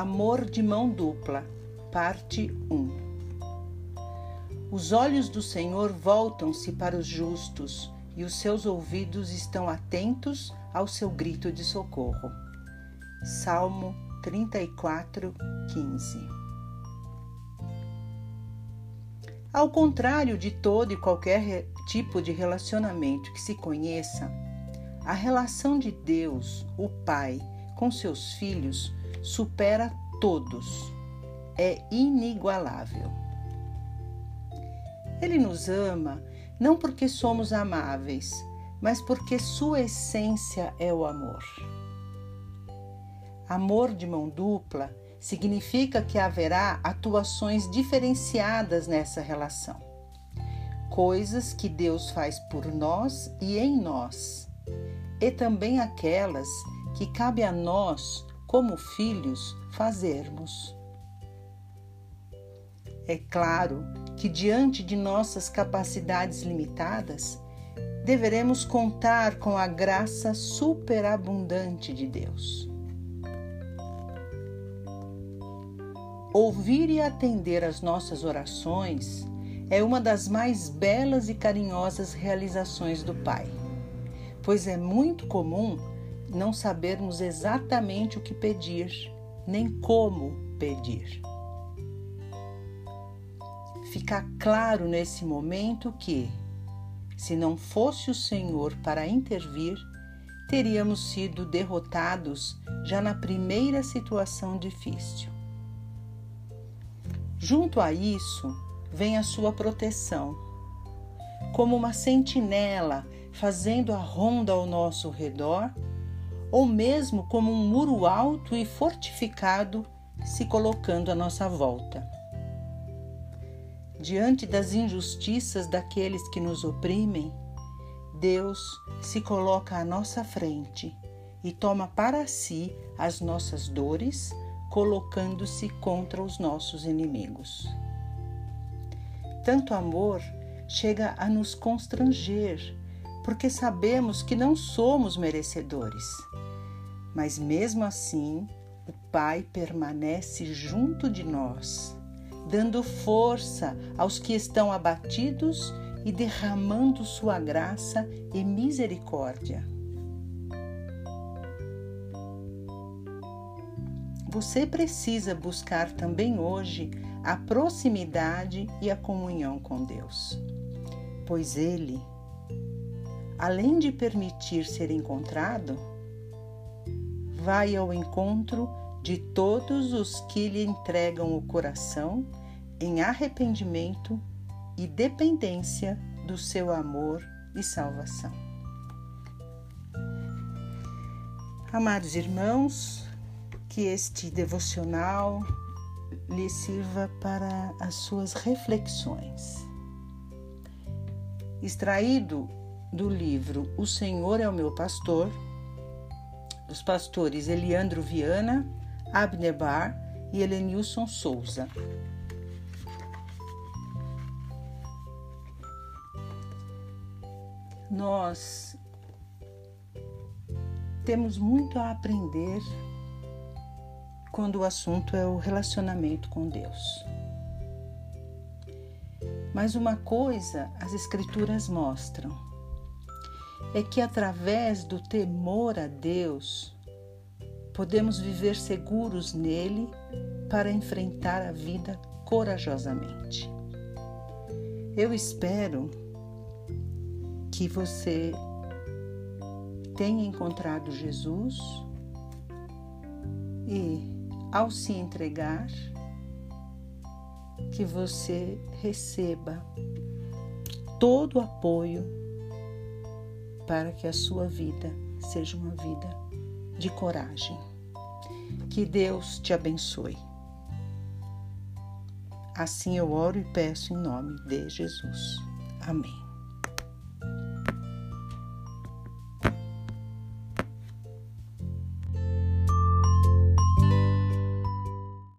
Amor de mão dupla, parte 1. Os olhos do Senhor voltam-se para os justos e os seus ouvidos estão atentos ao seu grito de socorro. Salmo 34, 15. Ao contrário de todo e qualquer tipo de relacionamento que se conheça, a relação de Deus, o Pai, com seus filhos supera todos. É inigualável. Ele nos ama não porque somos amáveis, mas porque sua essência é o amor. Amor de mão dupla significa que haverá atuações diferenciadas nessa relação. Coisas que Deus faz por nós e em nós, e também aquelas que cabe a nós, como filhos, fazermos. É claro que, diante de nossas capacidades limitadas, deveremos contar com a graça superabundante de Deus. Ouvir e atender às nossas orações é uma das mais belas e carinhosas realizações do Pai, pois é muito comum não sabermos exatamente o que pedir, nem como pedir. Fica claro nesse momento que, se não fosse o Senhor para intervir, teríamos sido derrotados já na primeira situação difícil. Junto a isso, vem a sua proteção, como uma sentinela fazendo a ronda ao nosso redor, ou mesmo como um muro alto e fortificado se colocando à nossa volta. Diante das injustiças daqueles que nos oprimem, Deus se coloca à nossa frente e toma para si as nossas dores colocando-se contra os nossos inimigos. Tanto amor chega a nos constranger, porque sabemos que não somos merecedores. Mas mesmo assim, o Pai permanece junto de nós, dando força aos que estão abatidos e derramando sua graça e misericórdia. você precisa buscar também hoje a proximidade e a comunhão com Deus, pois Ele, além de permitir ser encontrado, vai ao encontro de todos os que lhe entregam o coração em arrependimento e dependência do seu amor e salvação. Amados irmãos, que este devocional lhe sirva para as suas reflexões. Extraído do livro O Senhor é o meu pastor, dos pastores Eliandro Viana, Abner Bar e Helenilson Souza. Nós temos muito a aprender quando o assunto é o relacionamento com Deus. Mas uma coisa as Escrituras mostram é que através do temor a Deus podemos viver seguros nele para enfrentar a vida corajosamente. Eu espero que você tenha encontrado Jesus e ao se entregar, que você receba todo o apoio para que a sua vida seja uma vida de coragem. Que Deus te abençoe. Assim eu oro e peço em nome de Jesus. Amém.